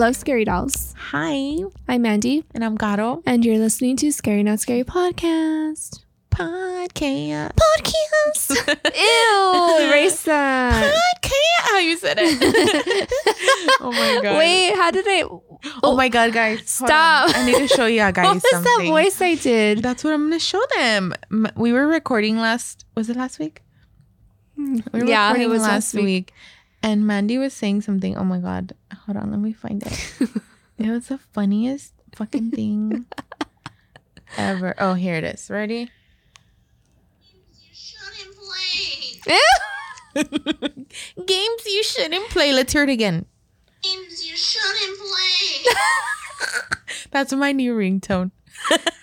Hello, Scary Dolls. Hi, I'm Mandy, and I'm Gato. and you're listening to Scary Not Scary Podcast. Podcast. Podcast. Ew, erase that. Podcast. How you said it? oh my god. Wait, how did I? Oh my god, guys. Stop. I need to show you guys What was that voice I did? That's what I'm gonna show them. We were recording last. Was it last week? Hmm. We were Yeah, it was last last week. week. And Mandy was saying something. Oh my god. Hold on. Let me find it. it was the funniest fucking thing ever. Oh, here it is. Ready? You shouldn't play. Games you shouldn't play. Let's hear it again. Games you shouldn't play. That's my new ringtone.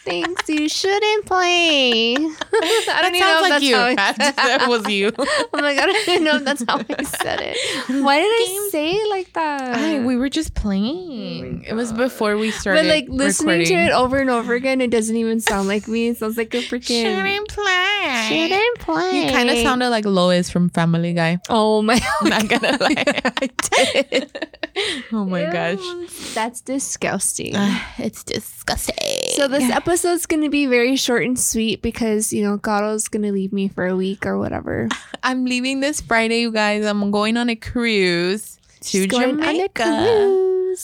Things you shouldn't play. I That don't even know sounds if like that's you. I That was you. Oh my god, I didn't know if that's how I said it. Why did I say it like that? I, we were just playing. Oh it was before we started. but like listening to it over and over again, it doesn't even sound like me. It sounds like a freaking Shouldn't play. shouldn't play. You kind of sounded like Lois from Family Guy. Oh my! Not gonna lie. I did. Oh my gosh. That's disgusting. it's disgusting. So this episode's gonna be very short and sweet because you know Gato's gonna leave me for a week or whatever. I'm leaving this Friday, you guys. I'm going on a cruise to She's going Jamaica.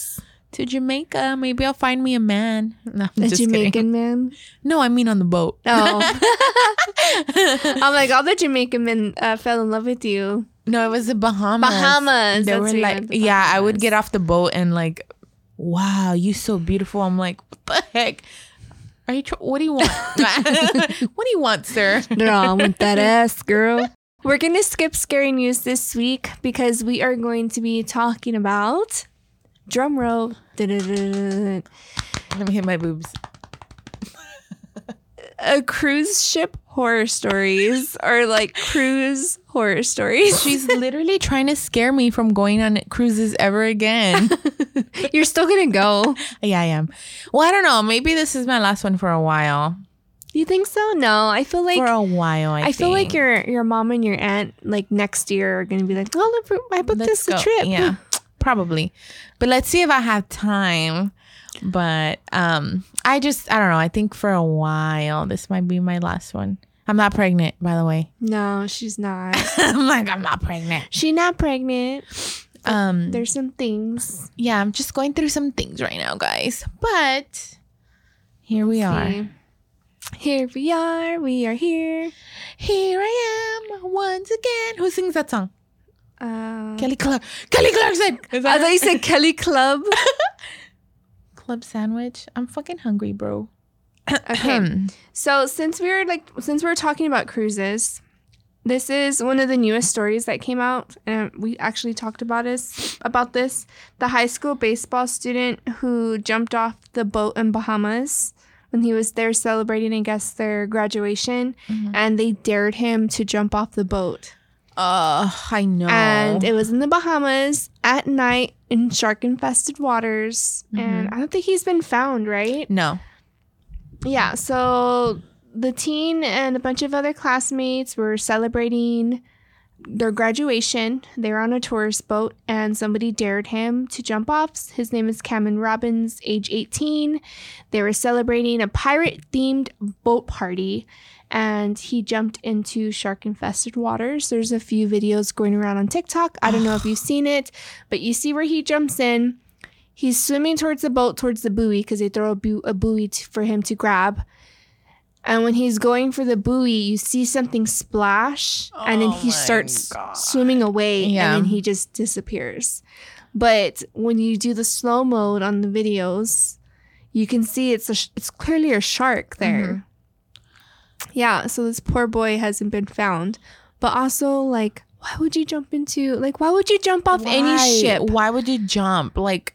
To Jamaica. Maybe I'll find me a man. No, I'm A just Jamaican kidding. man. No, I mean on the boat. Oh, I'm like all the Jamaican men uh, fell in love with you. No, it was the Bahamas. Bahamas, They were like, the yeah, I would get off the boat and like, wow, you so beautiful. I'm like, what the heck? Are you? Tr- what do you want? what do you want, sir? wrong with that ass, girl. We're gonna skip scary news this week because we are going to be talking about drum roll. Let me hit my boobs. A cruise ship horror stories or like cruise horror stories. She's literally trying to scare me from going on cruises ever again. You're still gonna go. yeah, I am. Well, I don't know. Maybe this is my last one for a while. You think so? No, I feel like for a while, I, I, feel like your your mom and your aunt like next year are gonna be like, oh, look, I booked Let's this go. trip. Yeah, probably. But let's see if I have time. But um, I just I don't know. I think for a while this might be my last one. I'm not pregnant, by the way. No, she's not. I'm like I'm not pregnant. She not pregnant. Um, There's some things. yeah, I'm just going through some things right now, guys. But here we are. See. Here we are. We are here. Here I am once again. Who sings that song? Uh, Kelly Clark. Kelly Clarkson. Is I that thought you said Kelly Club. club sandwich? I'm fucking hungry, bro. Okay. So since we were like since we are talking about cruises, this is one of the newest stories that came out, and we actually talked about this about this. The high school baseball student who jumped off the boat in Bahamas when he was there celebrating, I guess, their graduation, mm-hmm. and they dared him to jump off the boat. Uh, I know. And it was in the Bahamas at night in shark infested waters. And I don't think he's been found, right? no. Yeah, so the teen and a bunch of other classmates were celebrating their graduation. They were on a tourist boat and somebody dared him to jump off. His name is Cameron Robbins, age 18. They were celebrating a pirate themed boat party and he jumped into shark infested waters. There's a few videos going around on TikTok. I don't know if you've seen it, but you see where he jumps in. He's swimming towards the boat, towards the buoy, because they throw a, bu- a buoy t- for him to grab. And when he's going for the buoy, you see something splash, and then he oh starts swimming away, Yeah. and then he just disappears. But when you do the slow mode on the videos, you can see it's a sh- it's clearly a shark there. Mm-hmm. Yeah, so this poor boy hasn't been found. But also, like, why would you jump into like why would you jump off any Why? ship? Why would you jump? Like,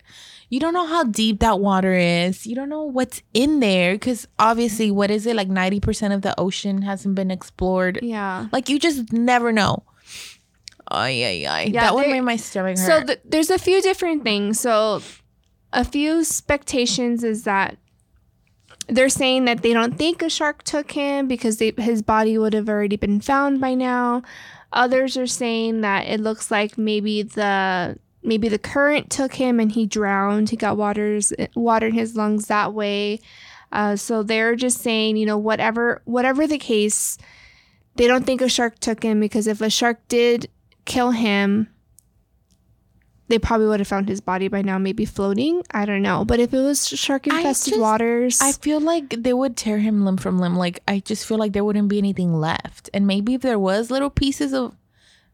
you don't know how deep that water is. You don't know what's in there because obviously, what is it? Like 90% of the ocean hasn't been explored. Yeah. Like, you just never know. Ay, ay, ay. Yeah, that one made my stomach hurt. So th- there's a few different things. So a few expectations is that they're saying that they don't think a shark took him because they, his body would have already been found by now. Others are saying that it looks like maybe the maybe the current took him and he drowned. He got waters water in his lungs that way. Uh, so they're just saying, you know, whatever whatever the case, they don't think a shark took him because if a shark did kill him, they probably would have found his body by now, maybe floating. I don't know. But if it was shark infested waters, I feel like they would tear him limb from limb. Like I just feel like there wouldn't be anything left. And maybe if there was little pieces of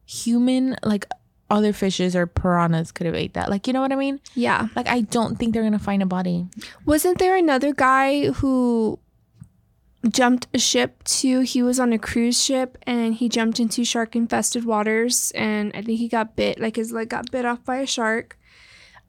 human, like other fishes or piranhas could have ate that. Like you know what I mean? yeah. Like I don't think they're gonna find a body. Wasn't there another guy who jumped a ship too? He was on a cruise ship and he jumped into shark infested waters and I think he got bit, like his leg got bit off by a shark.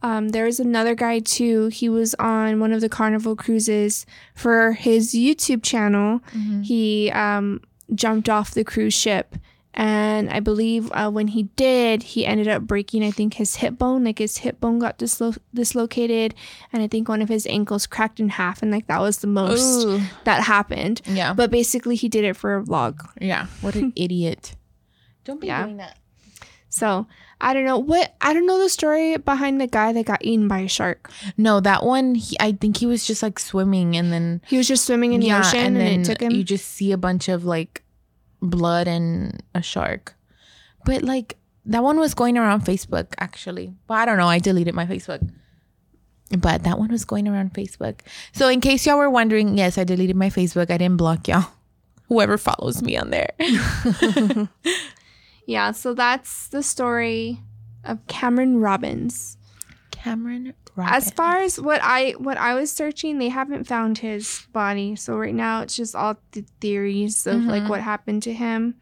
Um, there was another guy too. He was on one of the Carnival cruises for his YouTube channel. He um, jumped off the cruise ship. And I believe uh, when he did, he ended up breaking, I think, his hip bone. Like his hip bone got dislo- dislocated. And I think one of his ankles cracked in half. And like that was the most Ooh. that happened. Yeah. But basically, he did it for a vlog. Yeah. What an idiot. Don't be Yeah. doing that. So I don't know what, I don't know the story behind the guy that got eaten by a shark. No, that one. He, I think he was just like swimming, and then He was just swimming in the ocean and, it took him. you just see a bunch of like blood and a shark. But like that one was going around Facebook actually. But I don't know. I deleted my Facebook. But that one was going around Facebook. So in case y'all were wondering, yes, I deleted my Facebook. I didn't block y'all. Whoever follows me on there. yeah. So that's the story of Cameron Robbins. Cameron As far as what I what I was searching, they haven't found his body. So right now it's just all the theories of like Mhm. what happened to him.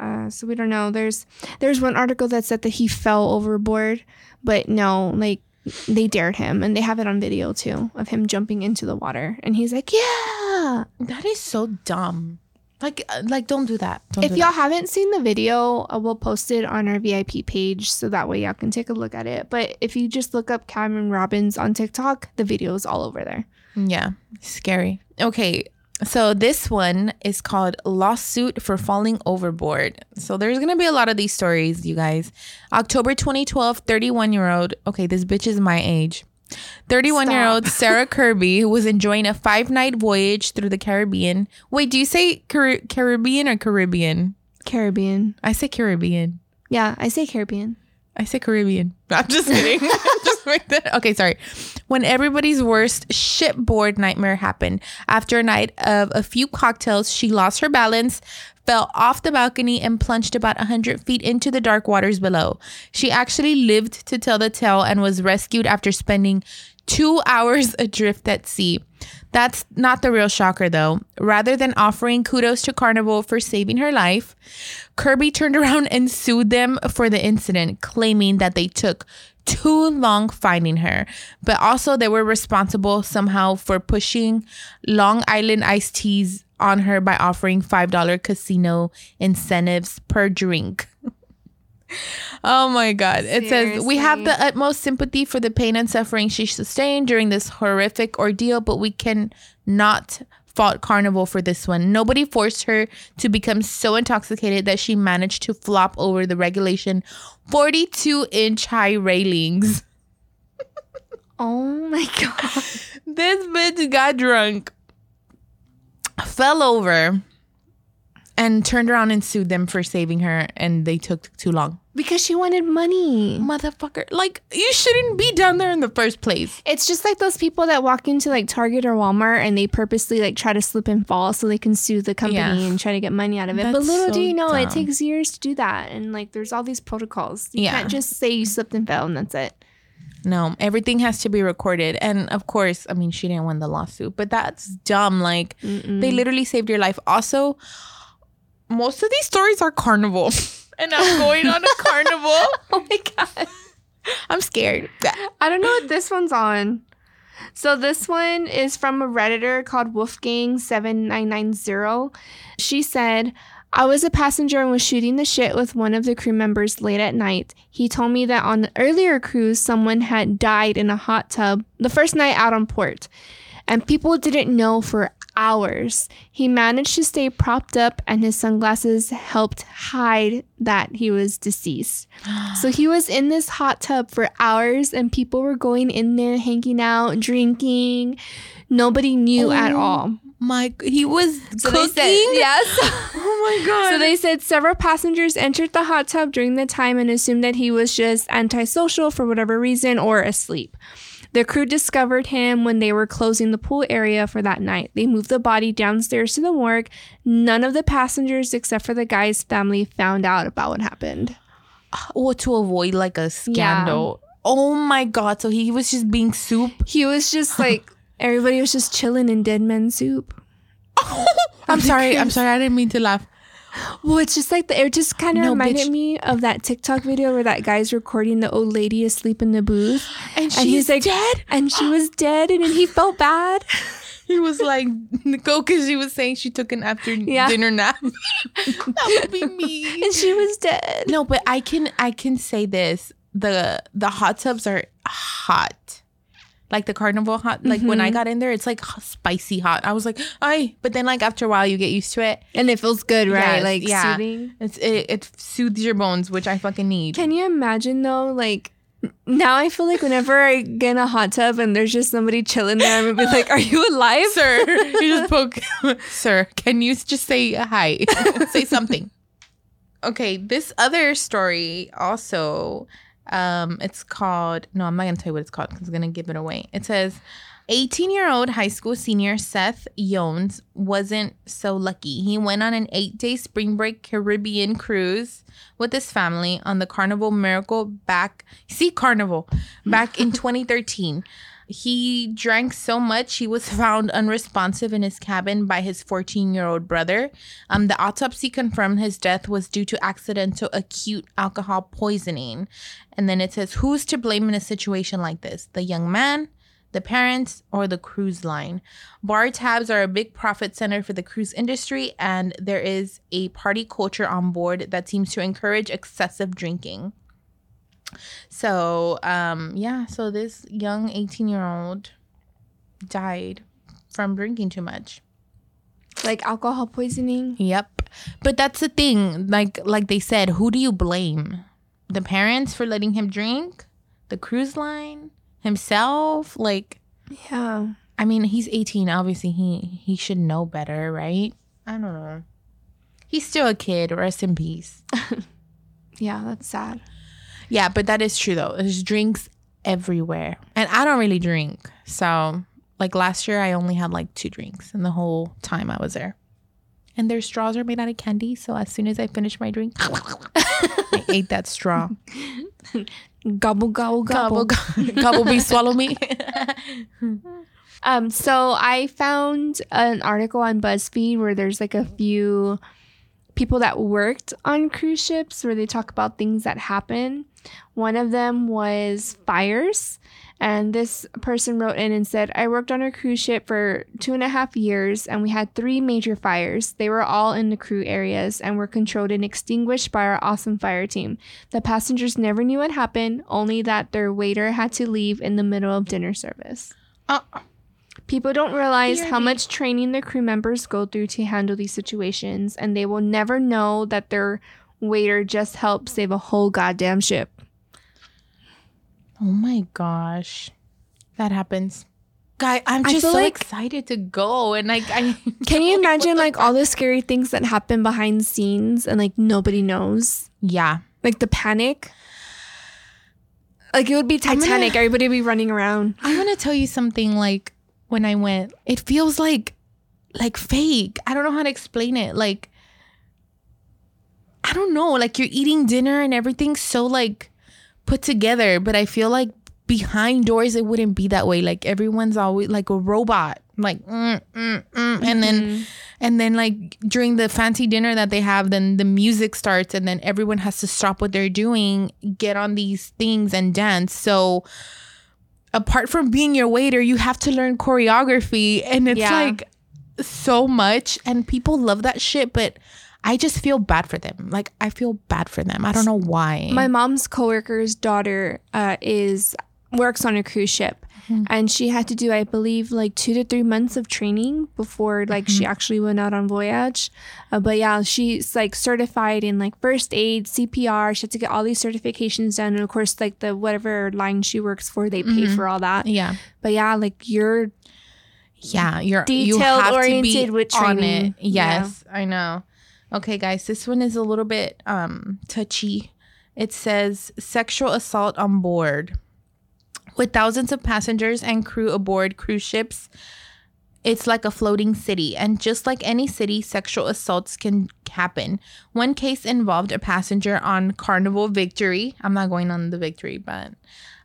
Uh, so we don't know. There's there's one article that said that he fell overboard, but no, like they dared him, and they have it on video too of him jumping into the water, and he's like, "Yeah." that is so dumb. Like, uh, like don't do that. Don't If do y'all that. haven't seen the video, uh, we'll post it on our VIP page so that way y'all can take a look at it. But if you just look up Cameron Robbins on TikTok, the video is all over there. Yeah, scary. Okay, so this one is called Lawsuit for Falling Overboard. So there's gonna be a lot of these stories, you guys. October 2012, 31 year old, okay, this bitch is my age. 31 year old Sarah Kirby, who was enjoying a five night voyage through the Caribbean. Wait, do you say Car- Caribbean or Caribbean? Caribbean. I say Caribbean. Yeah, I say Caribbean. I say Caribbean. I'm just kidding. just make that. Okay, sorry. When everybody's worst shipboard nightmare happened, after a night of a few cocktails, she lost her balance, fell off the balcony, and plunged about 100 feet into the dark waters below. She actually lived to tell the tale and was rescued after spending two hours adrift at sea. That's not the real shocker, though. Rather than offering kudos to Carnival for saving her life, Kirby turned around and sued them for the incident, claiming that they took too long finding her, but also they were responsible somehow for pushing Long Island iced teas on her by offering $5 casino incentives per drink. Oh my God. It says, We have the utmost sympathy for the pain and suffering she sustained during this horrific ordeal, but we can not fault Carnival for this one. Nobody forced her to become so intoxicated that she managed to flop over the regulation 42 inch high railings. Oh my god. This bitch got drunk, fell over, and turned around and sued them for saving her, and they took too long. Because she wanted money. Motherfucker. Like, you shouldn't be down there in the first place. It's just like those people that walk into like Target or Walmart and they purposely like try to slip and fall so they can sue the company Yeah. and try to get money out of it. but That's little do you know, it takes years to do that. And like there's all these protocols. You Yeah. can't just say you slipped and fell and that's it. No, everything has to be recorded. And of course, I mean, she didn't win the lawsuit, but that's dumb. Like, they literally saved your life. Also, most of these stories are carnival. and I'm going on a carnival. Oh my god. I'm scared. I don't know what this one's on. So this one is from a redditor called Wolfgang7990. She said, I was a passenger and was shooting the shit with one of the crew members late at night. He told me that on the earlier cruise, someone had died in a hot tub the first night out on port. and people didn't know for hours. He managed to stay propped up, and his sunglasses helped hide that he was deceased. so he was in this hot tub for hours, and people were going in there, hanging out, drinking. Nobody knew at Oh, all. My, he was So cooking. they said, yes. Oh my god. So they said several passengers entered the hot tub during the time and assumed that he was just antisocial for whatever reason or asleep. The crew discovered him when they were closing the pool area for that night. They moved the body downstairs to the morgue. None of the passengers, except for the guy's family, found out about what happened. or to avoid like a scandal. Oh my god! So he was just being soup. He was just like, everybody was just chilling in dead man soup. I'm sorry. I'm sorry. I didn't mean to laugh. Well, it's just like the, it just kind of No, reminded bitch. me of that TikTok video where that guy's recording the old lady asleep in the booth, And she's dead. and she was dead, and he felt bad. He was like Nicole because she was saying she took an after Yeah. dinner nap. that would be me. and she was dead. No, but I can I can say this: the the hot tubs are hot, like the carnival hot. Like when I mm-hmm. got in there, it's like spicy hot. I was like, I. But then like after a while, you get used to it. And it feels good, right? Yes, like yeah. soothing. It's it, it soothes your bones, which I fucking need. Can you imagine though? Like now, I feel like whenever I get in a hot tub and there's just somebody chilling there, I'm gonna be like, "Are you alive?" sir, you just poke, sir. Can you just say hi? say something. Okay, this other story also, um, it's called. No, I'm not gonna tell you what it's called because I'm gonna give it away. It says. 18 year old high school senior Seth Jones wasn't so lucky. He went on an eight day spring break Caribbean cruise with his family on the Carnival Miracle back, see, Carnival, back in 2013. He drank so much he was found unresponsive in his cabin by his 14 year old brother. Um, the autopsy confirmed his death was due to accidental acute alcohol poisoning. And then it says, Who's to blame in a situation like this? The young man, the parents, or the cruise line? Bar tabs are a big profit center for the cruise industry, and there is a party culture on board that seems to encourage excessive drinking. So, um, yeah, so this young 18 year old died from drinking too much. Like alcohol poisoning. Yep. But that's the thing. Like like they said, who do you blame? The parents for letting him drink? The cruise line? Himself? Like Yeah. I mean, he's 18. Obviously, he he should know better, right? I don't know. He's still a kid. Rest in peace. Yeah, that's sad. Yeah, but that is true though. There's drinks everywhere. And I don't really drink. So, like last year I only had like two drinks in the whole time I was there. And their straws are made out of candy, so as soon as I finished my drink, I ate that straw. Gobble gobble Gobble, gobble. gobble, gobble be swallow me. Um, so I found an article on BuzzFeed where there's like a few people that worked on cruise ships where they talk about things that happen. One of them was fires. And this person wrote in and said, I worked on a cruise ship for two and a half years and we had three major fires. They were all in the crew areas and were controlled and extinguished by our awesome fire team. The passengers never knew what happened, only that their waiter had to leave in the middle of dinner service. oh, People don't realize how much training their crew members go through to handle these situations, and they will never know that their waiter just helped save a whole goddamn ship. oh my gosh. That happens. Guy, I'm just so like- excited to go. And like I Can you imagine like all the scary things that happen behind scenes and like nobody knows? Yeah. Like the panic? Like it would be I'm gonna- Titanic. Everybody would be running around. I'm gonna tell you something like when I went, it feels like like fake. I don't know how to explain it. Like I don't know, like you're eating dinner and everything's so like put together, but I feel like behind doors it wouldn't be that way. Like everyone's always like a robot. Like mm, mm, mm. and then and then like during the fancy dinner that they have, then the music starts and then everyone has to stop what they're doing, get on these things and dance. So apart from being your waiter, you have to learn choreography and it's Yeah. like so much and people love that shit, but I just feel bad for them. Like I feel bad for them. I don't know why. My mom's coworker's daughter uh, is works on a cruise ship. And she had to do, I believe, like two to three months of training before like she actually went out on voyage. Uh, but yeah, she's like certified in like first aid, CPR. She had to get all these certifications done, and of course, like the whatever line she works for, they pay for all that. Yeah. But yeah, like you're Yeah, you're you Detailed have to be oriented with training. Yes, I know. Okay, guys, this one is a little bit um touchy. It says sexual assault on board. With thousands of passengers and crew aboard cruise ships, it's like a floating city, and just like any city, sexual assaults can happen. One case involved a passenger on Carnival Victory. I'm not going on the Victory, but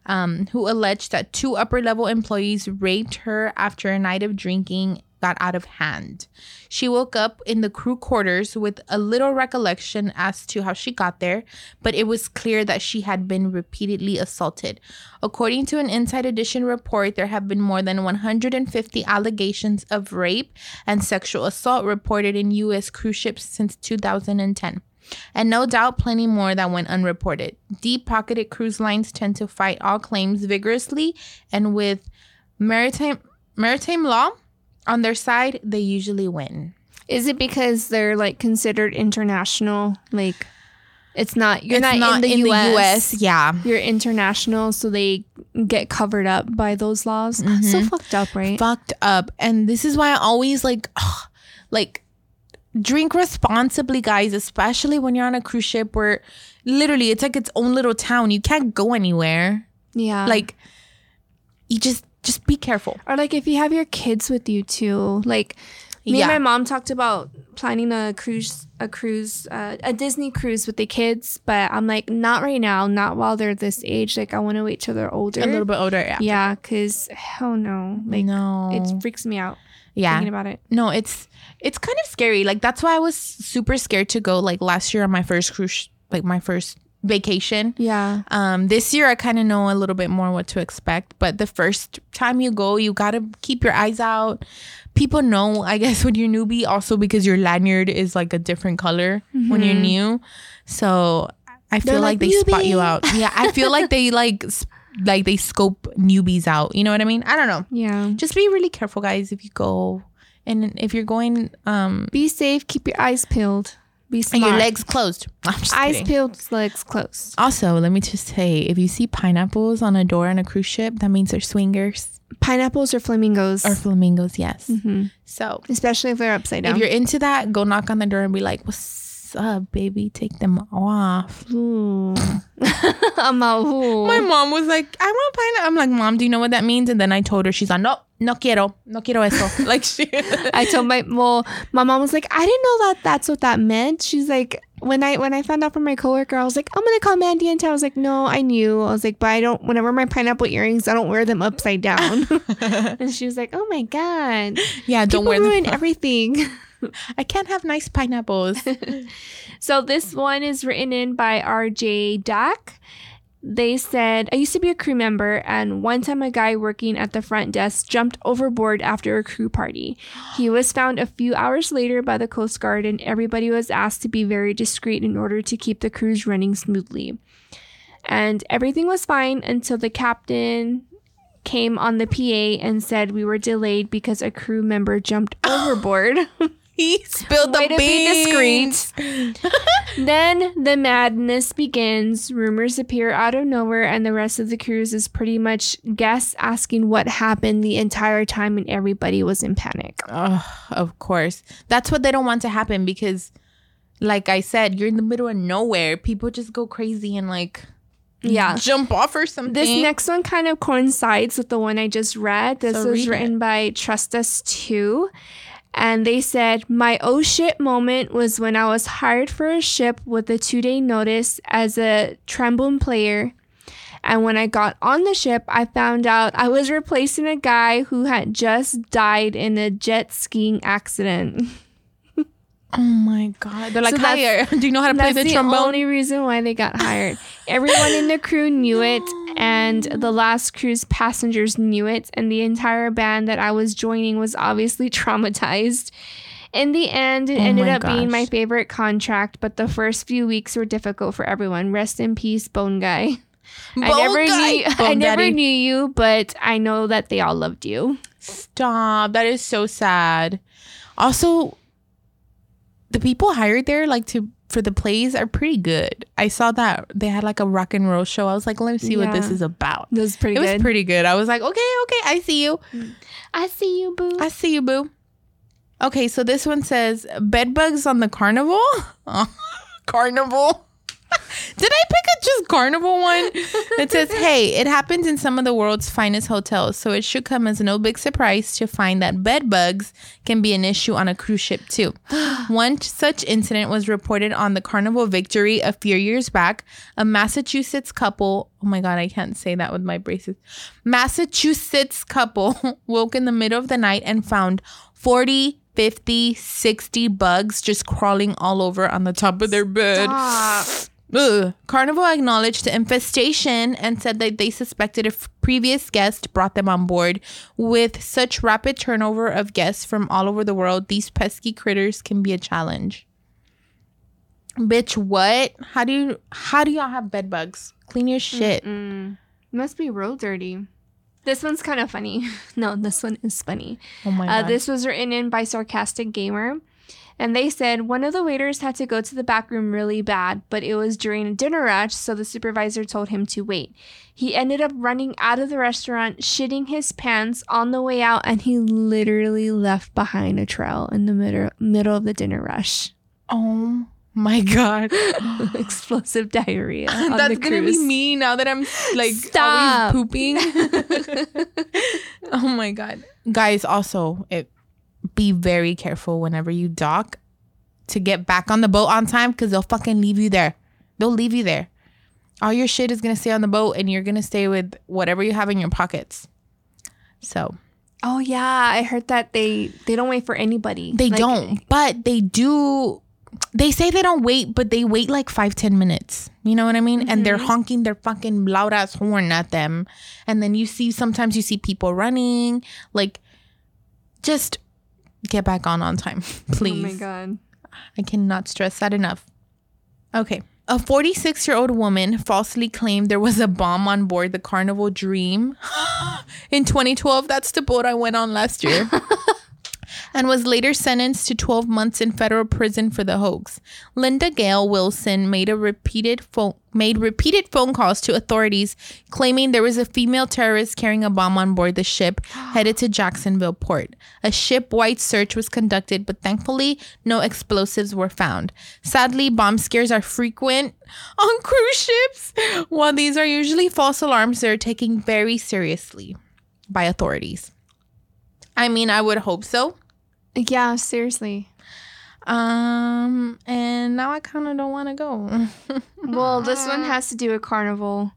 um, who alleged that two upper level employees raped her after a night of drinking got out of hand. She woke up in the crew quarters with a little recollection as to how she got there, but it was clear that she had been repeatedly assaulted. According to an Inside Edition report, there have been more than 150 allegations of rape and sexual assault reported in U.S. cruise ships since 2010 and no doubt plenty more that went unreported. Deep pocketed cruise lines tend to fight all claims vigorously, and with maritime maritime law on their side, they usually win. Is it because they're like considered international? Like, it's not. You're It's not, in, the, US. Yeah. You're international, so they get covered up by those laws. So Mm-hmm. fucked up, right? Fucked up. And this is why I always like like drink responsibly, guys, especially when you're on a cruise ship where literally it's like its own little town. You can't go anywhere. yeah. Like you just just be careful. or like if you have your kids with you too. Like me Yeah. and my mom talked about planning a cruise, a cruise, uh, a Disney cruise with the kids, but I'm like, not right now, not while they're this age. Like I want to wait till they're older. A little bit older, yeah. Yeah, because hell no, like no. it freaks me out yeah. thinking about it. no it's it's kind of scary like that's why i was super scared to go like last year on my first cruise like my first vacation. Yeah. um this year i kind of know a little bit more what to expect but the first time you go you gotta keep your eyes out. People know i guess when you're newbie also because your lanyard is like a different color when you're new. So i feel like, like, they spot you out. Yeah i feel like they like like they scope newbies out. You know what i mean? I don't know. Yeah. just be really careful guys if you go. And if you're going um Be safe. Keep your eyes peeled. Be and your legs closed I'm just eyes kidding. peeled, legs closed. also let me just say if you see pineapples on a door on a cruise ship that means they're swingers Pineapples or flamingos, or flamingos yes Mhm. so especially if they're upside down. if you're into that go knock on the door and be like what's up baby take them off I'm ooh. my mom was like i want pineapple i'm like mom do you know what that means and then i told her she's like no no quiero no quiero eso like she I told my well, my mom was like, I didn't know that that's what that meant. She's like, when I when I found out from my coworker, I was like, I'm gonna call Mandy and tell. I was like, no, I knew. I was like, but I don't. Whenever my pineapple earrings, I don't wear them upside down. and she was like, Oh my god, yeah don't people wear ruin them everything. i can't have nice pineapples So this one is written in by RJ Dack. They said, I used to be a crew member, and one time a guy working at the front desk jumped overboard after a crew party. He was found a few hours later by the Coast Guard, and everybody was asked to be very discreet in order to keep the cruise running smoothly. And everything was fine until the captain came on the PA and said we were delayed because a crew member jumped overboard. he spilled the Way to be beans discreet. then the madness begins. Rumors appear out of nowhere, and the rest of the cruise is pretty much guests asking what happened the entire time, and everybody was in panic. Oh, of course. That's what they don't want to happen because, like I said, you're in the middle of nowhere. People just go crazy and like Yeah. jump off or something. This next one kind of coincides with the one I just read. This So was written by Trust Us 2. And they said, My oh shit moment was when I was hired for a ship with a two day notice as a trombone player. And when I got on the ship, I found out I was replacing a guy who had just died in a jet skiing accident. oh my god! They're like, So "Hire." Do you know how to play the, the trombone? only reason why they got hired. Everyone in the crew knew it, and the last cruise passengers knew it, and the entire band that I was joining was obviously traumatized. In the end, it Oh ended my up being my favorite contract, but the first few weeks were difficult for everyone. Rest in peace, Bone Guy. I never guy. knew I never daddy. knew you, but I know that they all loved you. Stop. That is so sad. Also, the people hired there like to for the plays are pretty good. I saw that they had like a rock and roll show. I was like, let me see what this is about. That was pretty it good. was pretty good. I was like, okay, okay, I see you. I see you, boo. I see you, boo. Okay, so this one says bed bugs on the carnival. carnival. Did I pick a just carnival one? It says, hey, it happens in some of the world's finest hotels, so it should come as no big surprise to find that bed bugs can be an issue on a cruise ship too. one such incident was reported on the Carnival Victory a few years back. A Massachusetts couple, oh my God, I can't say that with my braces. Massachusetts couple woke in the middle of the night and found 40, 50, 60 bugs just crawling all over on the top of their bed. Stop. Ugh. Carnival acknowledged the infestation and said that they suspected a f- previous guest brought them on board. With such rapid turnover of guests from all over the world, these pesky critters can be a challenge. Bitch, what? How do you how do y'all have bed bugs? Clean your shit. Mm. Must be real dirty. This one's kind of funny. no, this one is funny. Oh my Uh, god. this was written in by Sarcastic Gamer. And they said one of the waiters had to go to the back room really bad, but it was during a dinner rush, so the supervisor told him to wait. He ended up running out of the restaurant, shitting his pants on the way out, and he literally left behind a trail in the middle middle of the dinner rush. oh my god. Explosive diarrhea. on That's gonna be me now that I'm like Stop. always pooping. oh my god, guys! Also, it be very careful whenever you dock to get back on the boat on time because they'll fucking leave you there. They'll leave you there. All your shit is gonna stay on the boat, and you're gonna stay with whatever you have in your pockets. So Oh yeah, I heard that they they don't wait for anybody. they Like, don't, but they do. They say they don't wait, but they wait like five, ten minutes. You know what I mean? And they're mm-hmm. honking their fucking loud ass horn at them. And then you see, sometimes you see people running. Like, just get back on on time, please. Oh my god. I cannot stress that enough. Okay. A 46 year old woman falsely claimed there was a bomb on board the Carnival Dream in 2012. That's the boat I went on last year. and was later sentenced to 12 months in federal prison for the hoax. Linda Gale Wilson made a repeated phone made repeated phone calls to authorities claiming there was a female terrorist carrying a bomb on board the ship headed to Jacksonville port. A ship-wide search was conducted, but thankfully no explosives were found. Sadly, bomb scares are frequent on cruise ships. While these are usually false alarms, they're taken very seriously by authorities. I mean, I would hope so. Yeah, seriously. Um, and now I kind of don't want to go. Well, this one has to do with Carnival.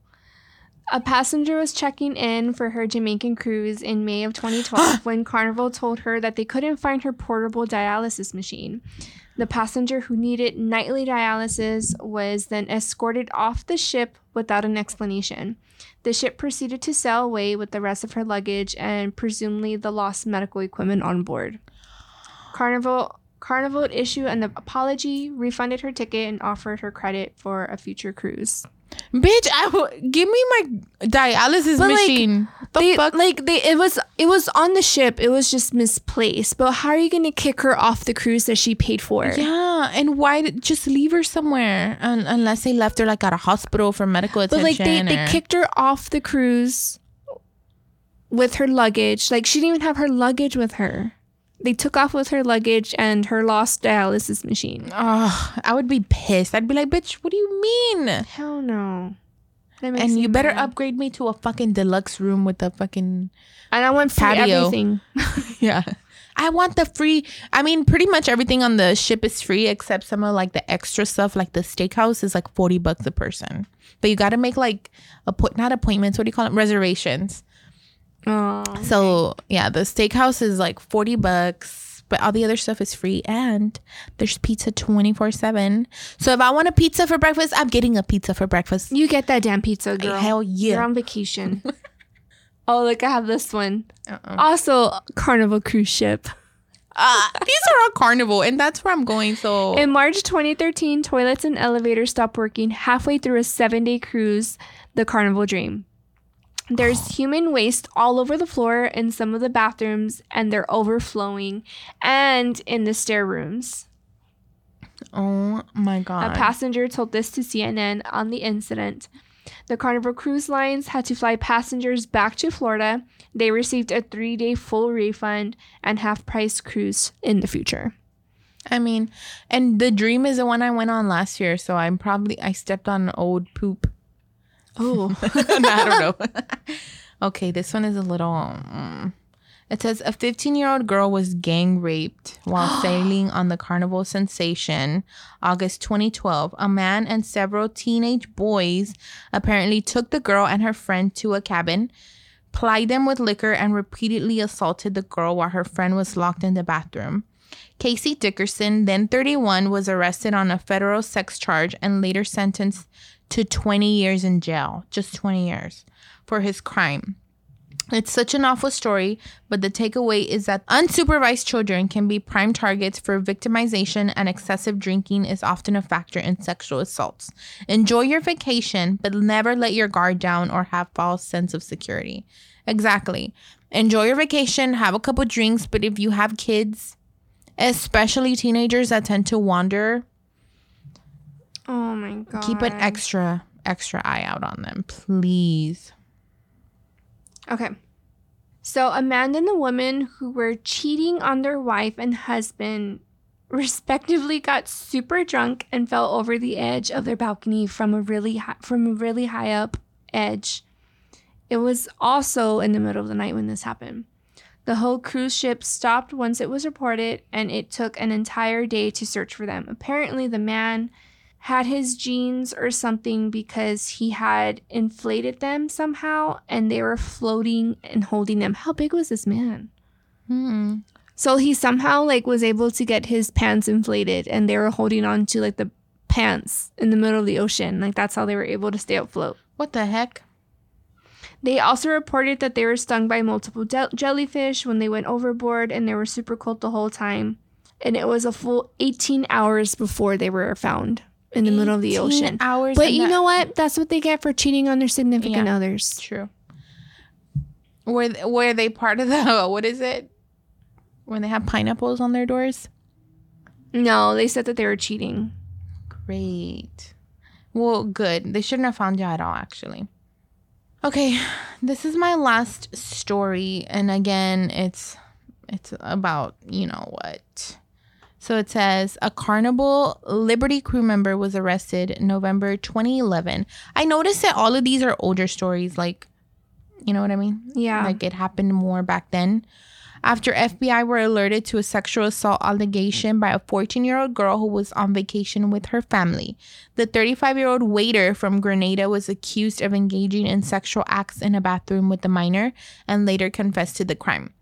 A passenger was checking in for her Jamaican cruise in May of 2012 when Carnival told her that they couldn't find her portable dialysis machine. The passenger who needed nightly dialysis was then escorted off the ship without an explanation. The ship proceeded to sail away with the rest of her luggage and presumably the lost medical equipment on board. Carnival Carnival issued an apology, refunded her ticket, and offered her credit for a future cruise. Bitch, I w- give me my dialysis But, like, machine. the they, fuck? Like they, it was it was on the ship. It was just misplaced. But how are you gonna kick her off the cruise that she paid for? yeah, and why did, just leave her somewhere Un- unless they left her like at a hospital for medical attention. But like they, they kicked her off the cruise with her luggage. Like she didn't even have her luggage with her. They took off with her luggage and her lost dialysis machine. Oh, I would be pissed. I'd be like, bitch, what do you mean? Hell no. And you better mad. upgrade me to a fucking deluxe room with a fucking And I want free patio. everything. yeah. I want the free. I mean, pretty much everything on the ship is free except some of like the extra stuff, like the steakhouse is like forty bucks a person. But you got to make like a put not appointments. What do you call them? Reservations. Oh. So yeah, the steakhouse is like forty bucks, but all the other stuff is free, and there's pizza twenty four seven. So if I want a pizza for breakfast, I'm getting a pizza for breakfast. You get that damn pizza, girl. Hell yeah. You're on vacation. oh, look, I have this one. Uh-uh. Also, Carnival cruise ship. Uh, these are all carnival, and that's where I'm going. So In March 2013, toilets and elevators stopped working halfway through a seven day cruise, the Carnival Dream. There's human waste all over the floor in some of the bathrooms, and they're overflowing, and in the stair rooms. oh my God. A passenger told this to CNN on the incident. The Carnival Cruise Lines had to fly passengers back to Florida. They received a three day full refund and half price cruise in the future. I mean, and the dream is the one I went on last year, so I'm probably I stepped on old poop. Oh. I don't know. okay, this one is a little. mm. It says a 15 year old girl was gang raped while sailing on the Carnival Sensation, August 2012. A man and several teenage boys apparently took the girl and her friend to a cabin, plied them with liquor, and repeatedly assaulted the girl while her friend was locked in the bathroom. Casey Dickerson, then 31, was arrested on a federal sex charge and later sentenced to 20 years in jail, just 20 years, for his crime. It's such an awful story, but the takeaway is that unsupervised children can be prime targets for victimization, and excessive drinking is often a factor in sexual assaults. Enjoy your vacation, but never let your guard down or have false sense of security. Exactly. Enjoy your vacation, have a couple drinks, but if you have kids, especially teenagers that tend to wander, Oh my god. keep an extra extra eye out on them, please. Okay. So Amanda and the woman who were cheating on their wife and husband respectively got super drunk and fell over the edge of their balcony from a really high, from a really high up edge. It was also in the middle of the night when this happened. The whole cruise ship stopped once it was reported and it took an entire day to search for them. Apparently the man had his jeans or something because he had inflated them somehow and they were floating and holding them. How big was this man? Hmm. So he somehow like was able to get his pants inflated and they were holding on to like the pants in the middle of the ocean. Like that's how they were able to stay afloat. What the heck? They also reported that they were stung by multiple je- jellyfish when they went overboard and they were super cold the whole time. And it was a full 18 hours before they were found in the middle of the ocean. Hours. But you that- know what? That's what they get for cheating on their significant Yeah. others. True. Were were they part of the what is it? When they have pineapples on their doors? No, they said that they were cheating. Great. Well, good. They shouldn't have found you at all, actually. Okay, this is my last story, and again, it's it's about you know what. So it says a Carnival Liberty crew member was arrested November 2011. I noticed that all of these are older stories, like you know what I mean? Yeah. Like it happened more back then. After FBI were alerted to a sexual assault allegation by a 14 year old girl who was on vacation with her family, the 35 year old waiter from Grenada was accused of engaging in sexual acts in a bathroom with the minor and later confessed to the crime.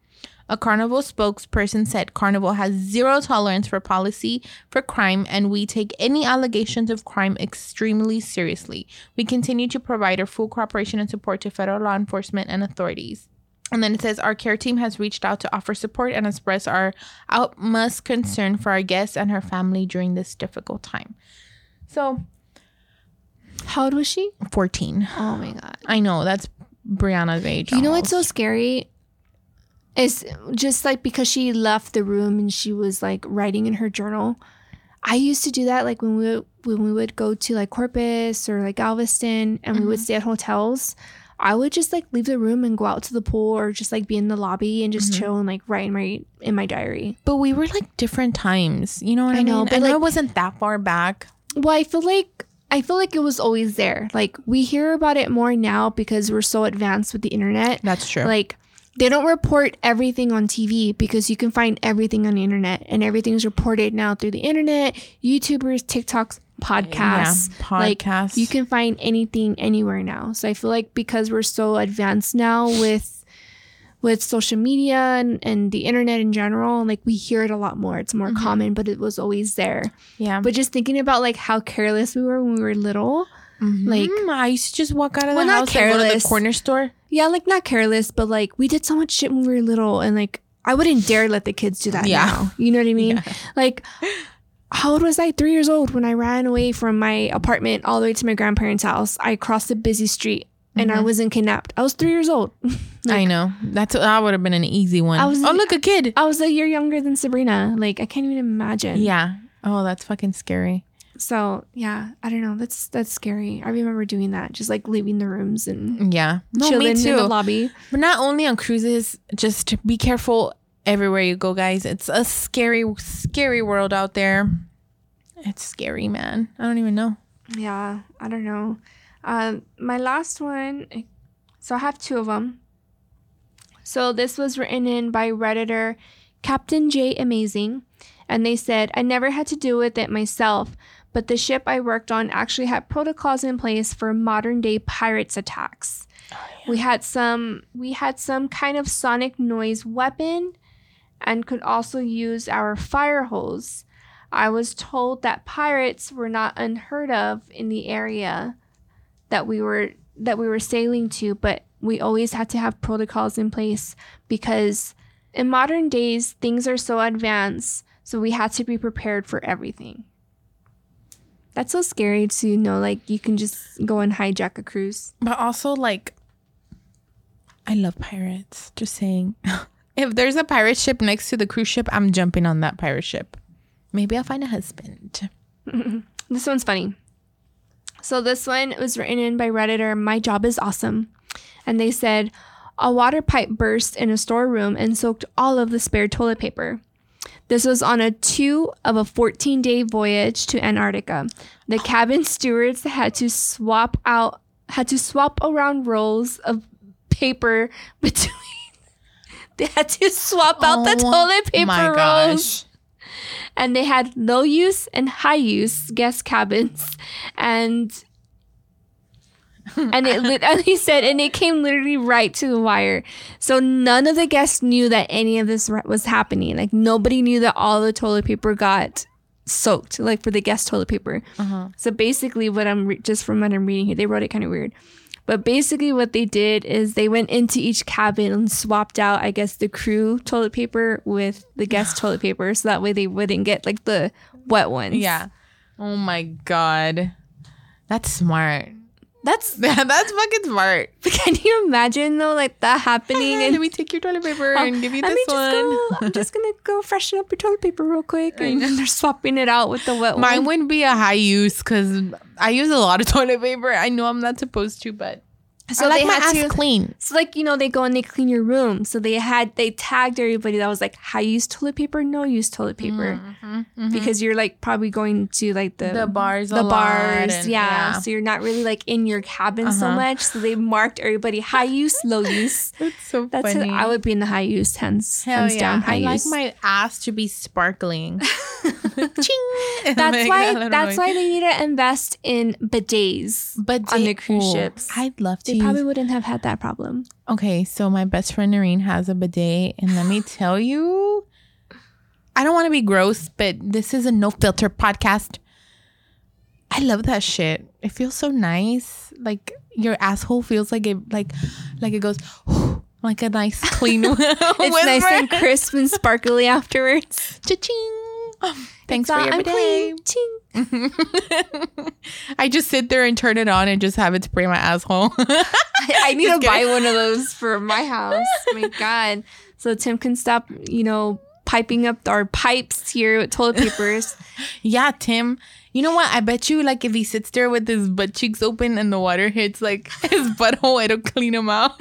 A Carnival spokesperson said Carnival has zero tolerance for policy for crime and we take any allegations of crime extremely seriously. We continue to provide our full cooperation and support to federal law enforcement and authorities. And then it says our care team has reached out to offer support and express our utmost concern for our guests and her family during this difficult time. So, How old was she? 14. Oh my god. I know that's Brianna's age. You know what's so scary? Is just like because she left the room and she was like writing in her journal. I used to do that like when we when we would go to like Corpus or like Galveston and we would stay at hotels. I would just like leave the room and go out to the pool or just like be in the lobby and just Mhm. chill and like write in my in my diary. But we were like different times. You know what I, I know, mean? but, I know like- it wasn't that far back. Well, I feel like I feel like it was always there. Like we hear about it more now because we're so advanced with the internet. That's true. Like they don't report everything on TV because you can find everything on the internet and everything's reported now through the internet, YouTubers, TikToks, podcasts. Yeah, Like podcasts. you can find anything anywhere now. So I feel like because we're so advanced now with with social media and, and the internet in general, like we hear it a lot more. It's more Mhm. common, but it was always there. yeah. But just thinking about like how careless we were when we were little. Like- Mhm. I used to just walk out of the Well, not house and go to the corner store. Yeah, like not careless, but like we did so much shit when we were little and like I wouldn't dare let the kids do that Yeah. now. You know what I mean? Like, how old was I? Three years old when I ran away from my apartment all the way to my grandparents' house. I crossed a busy street and I wasn't kidnapped. I was three years old. I know. That's that would have been an easy one. I was- oh, look, a kid. I was a year younger than Sabrina. Like, I can't even imagine. Yeah. Oh, that's fucking scary. So yeah, I don't know. That's that's scary. I remember doing that, just like leaving the rooms and Yeah. No, chilling me in the too. lobby. But not only on cruises, just be careful everywhere you go, guys. It's a scary, scary world out there. It's scary, man. I don't even know. Yeah, I don't know. Um, my last one. So I have two of them. So this was written in by redditor Captain J Amazing, and they said I never had to deal with it myself, but the ship I worked on actually had protocols in place for modern day pirates attacks. Oh, we had some we had some kind of sonic noise weapon and could also use our fire hose. I was told that pirates were not unheard of in the area that we were that we were sailing to, but we always had to have protocols in place because in modern days things are so advanced, so we had to be prepared for everything. That's so scary to know like you can just go and hijack a cruise. But also, like, I love pirates. Just saying. if there's a pirate ship next to the cruise ship, I'm jumping on that pirate ship. Maybe I'll find a husband. This one's funny. So this one was written in by Redditor My Job is Awesome. And they said a water pipe burst in a storeroom and soaked all of the spare toilet paper. This was on a two of a 14 day voyage to Antarctica. The cabin stewards had to swap out had to swap around rolls of paper between they had to swap out the Oh toilet paper My rolls gosh. and they had low use and high use guest cabins and and it lit- and he said and it came literally right to the wire so none of the guests knew that any of this was happening like nobody knew that all the toilet paper got soaked like for the guest toilet paper Uh-huh. so basically what i'm re- just from what i'm reading here they wrote it kind of weird but basically what they did is they went into each cabin and swapped out i guess the crew toilet paper with the guest toilet paper so that way they wouldn't get like the wet ones Yeah. Oh my god. That's smart. That's That's fucking smart. can you imagine though like that happening Let and me take your toilet paper oh, and give you let this just one. go i'm just gonna go freshen up your toilet paper real quick and then they're swapping it out with the wet Mine one Mine wouldn't be a high use because I use a lot of toilet paper. I know I'm not supposed to, but so I like they my had ass to clean. So like you know they go and they clean your room. So they had they tagged everybody that was like high use toilet paper, no use toilet paper, because you're like probably going to like the Mm-hmm, The bars, the bars, and- yeah. yeah. So you're not really like in your cabin so Uh-huh. much. So they marked everybody high use, low use. That's so That's funny. I would be in the high use, hands Hell hands yeah. down high I use. like my ass to be sparkling. Ching! that's why that that's why they need to invest in bidets. But on the cruise ships. I'd love to. Use- probably wouldn't have had that problem. okay, so my best friend Noreen has a bidet, and let me tell you, I don't want to be gross, but this is a no filter podcast. I love that shit. It feels so nice. Like your asshole feels like it, like, like it goes. Like a nice clean It's nice and crisp and sparkly afterwards. Cha-ching. Thanks So for your I'm bidet. clean. Ching. I just sit there and turn it on and just have it spray my asshole. I need Just to buy one of those for my house. my God. So Tim can stop, you know, piping up our pipes here with toilet papers. yeah, Tim. You know what? I bet you, like, if he sits there with his butt cheeks open and the water hits like his butthole, it'll clean him out.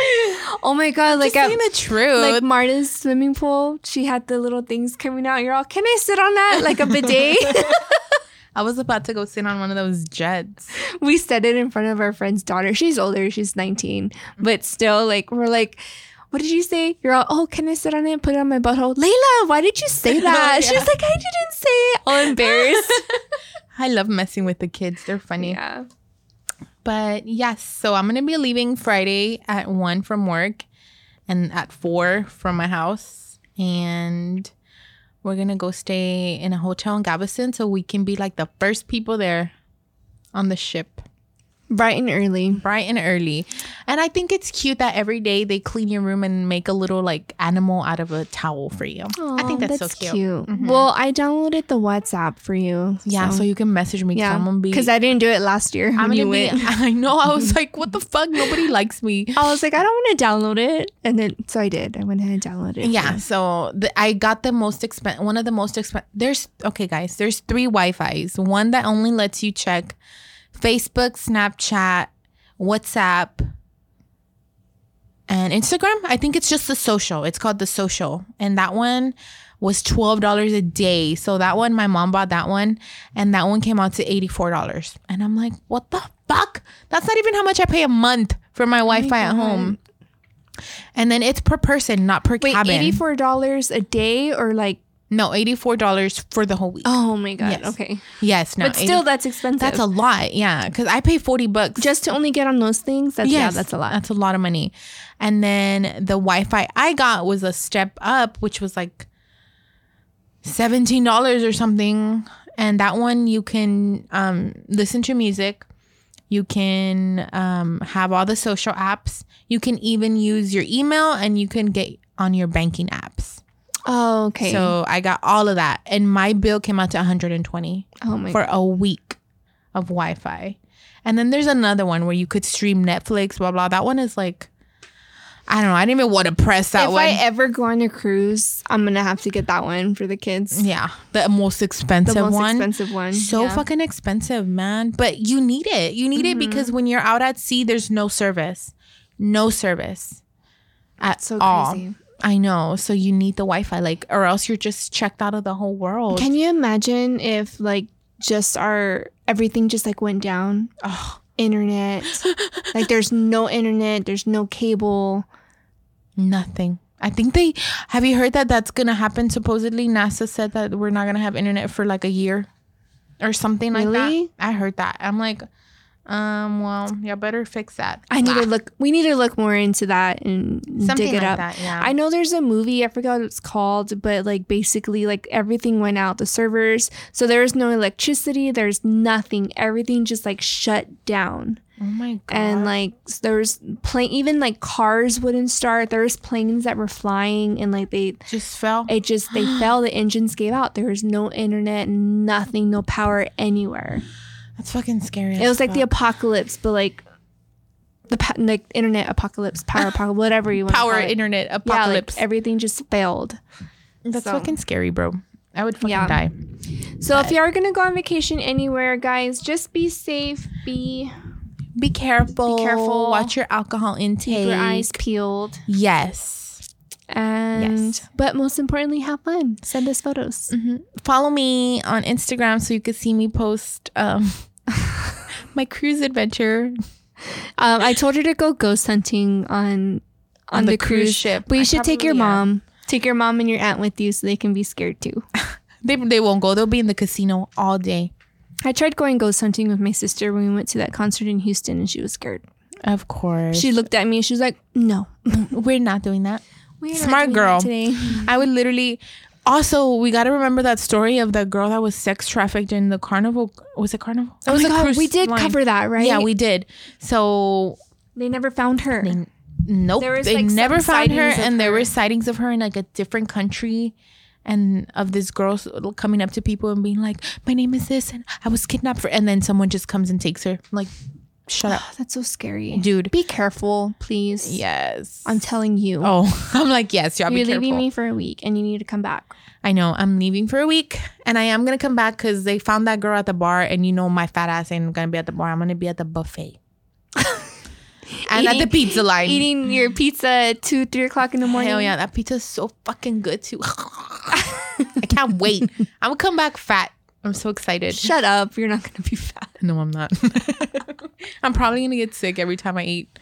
oh my God. Like, Just at, truth. like Marta's swimming pool, she had the little things coming out. You're all, can I sit on that? Like a bidet? I was about to go sit on one of those jets. we said it in front of our friend's daughter. She's older, she's 19, but still, like, we're like, what did you say? You're all, oh, can I sit on it and put it on my butthole? Layla, why did you say that? She was like, I didn't say it. All embarrassed. I love messing with the kids. They're funny. yeah. But yes, so I'm gonna be leaving Friday at one from work and at four from my house. And we're gonna go stay in a hotel in Galveston so we can be like the first people there on the ship. Bright and early. bright and early. And I think it's cute that every day they clean your room and make a little like animal out of a towel for you. I think Aw, that's, so cute. Mhm. Well, I downloaded the WhatsApp for you. Yeah, so, you can message me. Yeah, yeah, I'm gonna be. because I didn't do it last year. I'm gonna be. I know. I was like, what the fuck? Nobody likes me. I was like, I don't want to download it, and then so I did. I went ahead and downloaded it. Yeah, so the, I got the most expensive. One of the most expensive. There's okay, guys. There's three Wi-Fi's. One that only lets you check Facebook, Snapchat, WhatsApp, and Instagram. I think it's just the social. It's called the social, and that one was twelve dollars a day. So that one, my mom bought that one, and that one came out to eighty four dollars. And I'm like, what the fuck? That's not even how much I pay a month for my oh Wi-Fi at home. And then it's per person, not per Wait, cabin. eighty four dollars a day or like? No, eighty four dollars for the whole week. Oh my god. Yes. Okay, yes, no, but still, 80 that's expensive. that's a lot. Yeah, because I pay forty bucks just to only get on those things. That's yeah, that's a lot. That's a lot of money. And then the Wi-Fi I got was a step up, which was like seventeen dollars or something. And that one you can um, listen to music. You can um, have all the social apps. You can even use your email, and you can get on your banking apps. Oh, okay. So I got all of that, and my bill came out to 120 oh my. for a week of Wi-Fi. And then there's another one where you could stream Netflix, blah blah. That one is like, I don't know. I didn't even want to press that if one. If I ever go on a cruise, I'm gonna have to get that one for the kids. yeah, the most expensive The most one. expensive one. So yeah. fucking expensive, man. But you need it. You need it Mm-hmm. because when you're out at sea, there's no service, no service at so all. crazy. I know. So you need the Wi-Fi, like, or else you're just checked out of the whole world. Can you imagine if like just our everything just like went down? oh, Internet, like there's no internet, there's no cable. Nothing. I think they have you heard that that's gonna happen. Supposedly, NASA said that we're not gonna have internet for like a year or something like that. Really? that. I heard that. I'm like, um, well, you better fix that. I need Ah, to look. We need to look more into that and something dig it like up. that. Yeah, I know there's a movie, I forgot what it's called, but like basically like everything went out, the servers. So there was no electricity, there's nothing. Everything just like shut down. oh my god. And like there's there plane even like cars wouldn't start. There was planes that were flying and like they just fell. it just they fell, the engines gave out. There was no internet, nothing, no power anywhere. That's fucking scary. It was like the apocalypse, but like the pa- like internet apocalypse, power apocalypse, whatever you want power to call it. Power internet Yeah, like apocalypse. everything just failed. That's so- fucking scary, bro. I would fucking Yeah. die. So if you are gonna go on vacation anywhere, guys, just be safe. Be Be careful. Be careful. Watch your alcohol intake. keep your eyes peeled, Yes. and Yes. but most importantly, have fun. Send us photos. follow me on Instagram so you could see me post um my cruise adventure. Um, I told her to go ghost hunting on on, the, cruise ship. But you I should take your probably am. mom. Take your mom and your aunt with you so they can be scared too. They they won't go. They'll be in the casino all day. I tried going ghost hunting with my sister when we went to that concert in Houston, and she was scared. Of course. She looked at me and she was like, "No, We're not doing that. we're not Smart girl. that today." I would literally also we got to remember that story of the girl that was sex trafficked in the carnival. Was it carnival? Oh it Oh was my a God, cruise we did line. cover that, right? Yeah, we did. So They never found her. They- nope, There was, they like, never found her, and there her. were sightings of her in like a different country, and of this girl coming up to people and being like, "My name is this, and I was kidnapped," for, and then someone just comes and takes her. I'm like, shut up, That's so scary, dude. Be careful, please. Yes, I'm telling you. Oh, I'm like, yes, y'all You're be careful. Leaving me for a week, and you need to come back. I know I'm leaving for a week, and I am gonna come back because they found that girl at the bar, and you know my fat ass ain't gonna be at the bar. I'm gonna be at the buffet. and at the pizza line. Eating your pizza at two, three o'clock in the morning. Hell yeah, that pizza's so fucking good too. I can't wait. I'm gonna come back fat. I'm so excited. Shut up! You're not gonna be fat. No, I'm not. I'm probably gonna get sick every time I eat.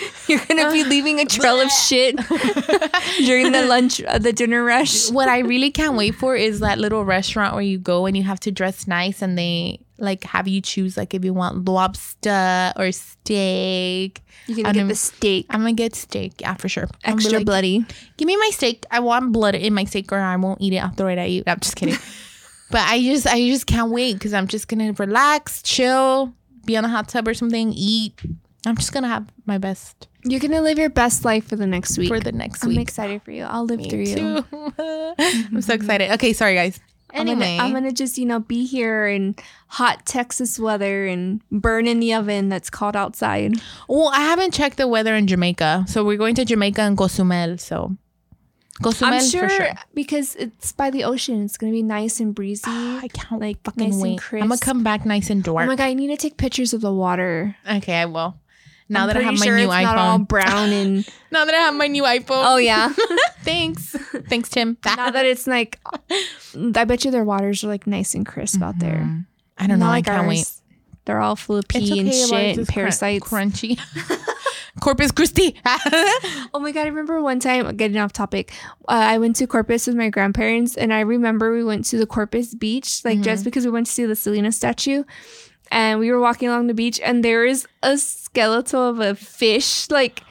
You're gonna be leaving a trail of shit during the lunch, uh, the dinner rush. What I really can't wait for is that little restaurant where you go and you have to dress nice and they like have you choose like if you want lobster or steak. You can I'm get gonna- the steak, I'm gonna get steak, yeah, for sure. I'm extra like, bloody. Give me my steak. I want blood in my steak, or I won't eat it. I'll throw it at you. I'm just kidding. but I just, I just can't wait because I'm just gonna relax, chill, be on a hot tub or something, eat. I'm just gonna have my best You're gonna live your best life for the next week. for the next week. I'm week. excited for you. I'll live through you. too. I'm so excited. Okay, sorry guys. I'm Anyway, gonna, I'm gonna just you know be here in hot Texas weather and burn in the oven that's cold outside. well, I haven't checked the weather in Jamaica, so we're going to Jamaica and Cozumel. So Cozumel I'm sure, for sure. because it's by the ocean. It's gonna be nice and breezy. Ah, I can't like fucking nice and wait. I'm gonna crisp. come back nice and oh dark. my god, I need to take pictures of the water. okay, I will. Now I'm that I have my sure new not all iPhone. brown and now that I have my new iPhone. oh yeah. Thanks. Thanks, Tim. now that it's like, I bet you their waters are like nice and crisp out there. Mm-hmm. I don't know. Not I like can't wait. They're all full of pee It's and shit and crun- parasites. crunchy. Corpus Christi. Oh my god! I remember one time getting off topic. Uh, I went to Corpus with my grandparents, and I remember we went to the Corpus beach, like just because we went to see the Selena statue, and we were walking along the beach, and there is a skeleton of a fish, like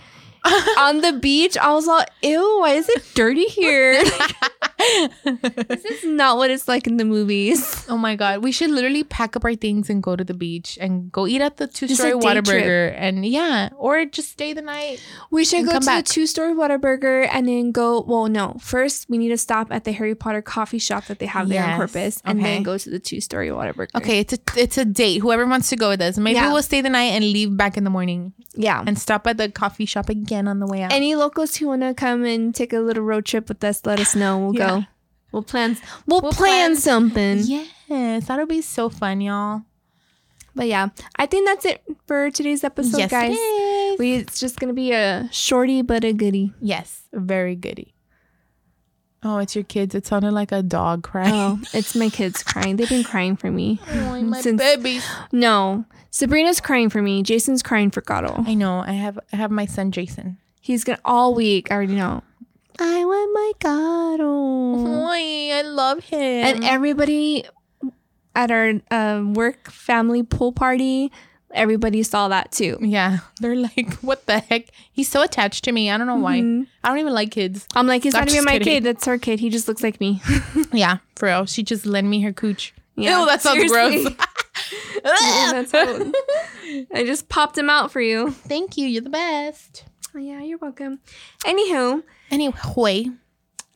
on the beach. I was like, "Ew! Why is it dirty here? this is not what it's like in the movies." oh my god, we should literally pack up our things and go to the beach and go eat at the two-story day Whataburger and yeah, or just stay the night. We should go to back. the two-story Whataburger and then go. Well, no. First, we need to stop at the Harry Potter coffee shop that they have there in Yes. Corpus, and Okay. then go to the two-story Whataburger. Okay, it's a it's a date. Whoever wants to go with us. Maybe Yeah. we'll stay the night and leave back in the morning Yeah. and stop at the coffee shop again on the way out. Any locals who want to come and take a little road trip with us, let us know. We'll Yeah. go. We'll plan. We'll, We'll plan, plan- something. yes, that'll be so fun, y'all. But yeah, I think that's it for today's episode, yes, guys. it is. We it's just gonna be a shorty but a goodie. yes, very goody. Oh, it's your kids. It sounded like a dog crying. Oh, it's my kids crying. They've been crying for me. Oh, my Since- babies. No, Sabrina's crying for me. Jason's crying for Gato. I know. I have I have my son Jason. He's gonna all week. I already know. I want my Gato. Boy, I love him. And everybody at our um, work family pool party, everybody saw that too. yeah, they're like, what the heck? He's so attached to me. I don't know why. Mhm. I don't even like kids. I'm like, he's I'm not even my kidding. kid. That's her kid. He just looks like me. Yeah, for real. She just lent me her cooch. Yeah, Ew, that sounds seriously. gross. That's how- I just popped him out for you. Thank you. You're the best. Oh, yeah, you're welcome. Anywho, Anyway,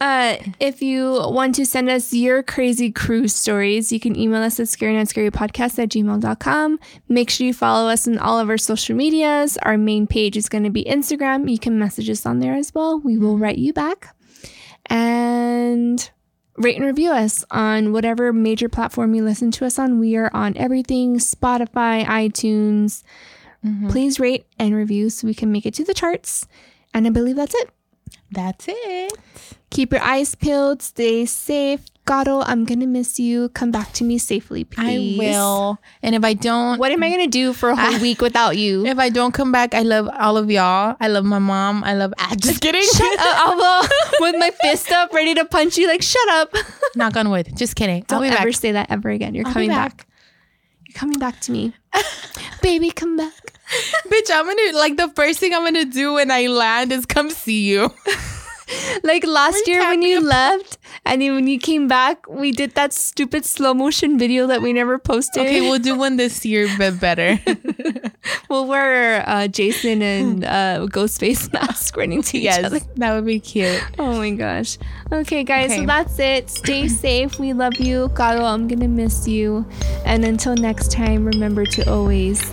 uh, if you want to send us your crazy cruise stories, you can email us at scarynotscarypodcast at gmail.com. Make sure you follow us on all of our social medias. Our main page is going to be Instagram. You can message us on there as well. We will write you back. And rate and review us on whatever major platform you listen to us on. We are on everything Spotify, iTunes. Mhm. Please rate and review so we can make it to the charts. And I believe that's it. that's it. Keep your eyes peeled. Stay safe. Gato, I'm gonna miss you. Come back to me safely, please. I will. And if I don't, What am I gonna do for a whole week without you? if I don't come back, I love all of y'all. I love my mom. I love. Ah, just kidding. Shut up, Alva, with my fist up, ready to punch you. Like, shut up. Knock on wood. Just kidding. Don't I'll ever back. say that ever again. You're I'll coming back. back. You're coming back to me, baby. Come back. Bitch, I'm gonna like the first thing I'm gonna do when I land is come see you. Like last year when you left, and then when you came back, we did that stupid slow motion video that we never posted. Okay, we'll do one this year, but better. we'll wear uh, Jason and uh, Ghostface mask running to each other. that would be cute. Oh my gosh. Okay, guys, Okay. so that's it. Stay safe. We love you. Gato, I'm going to miss you. And until next time, remember to always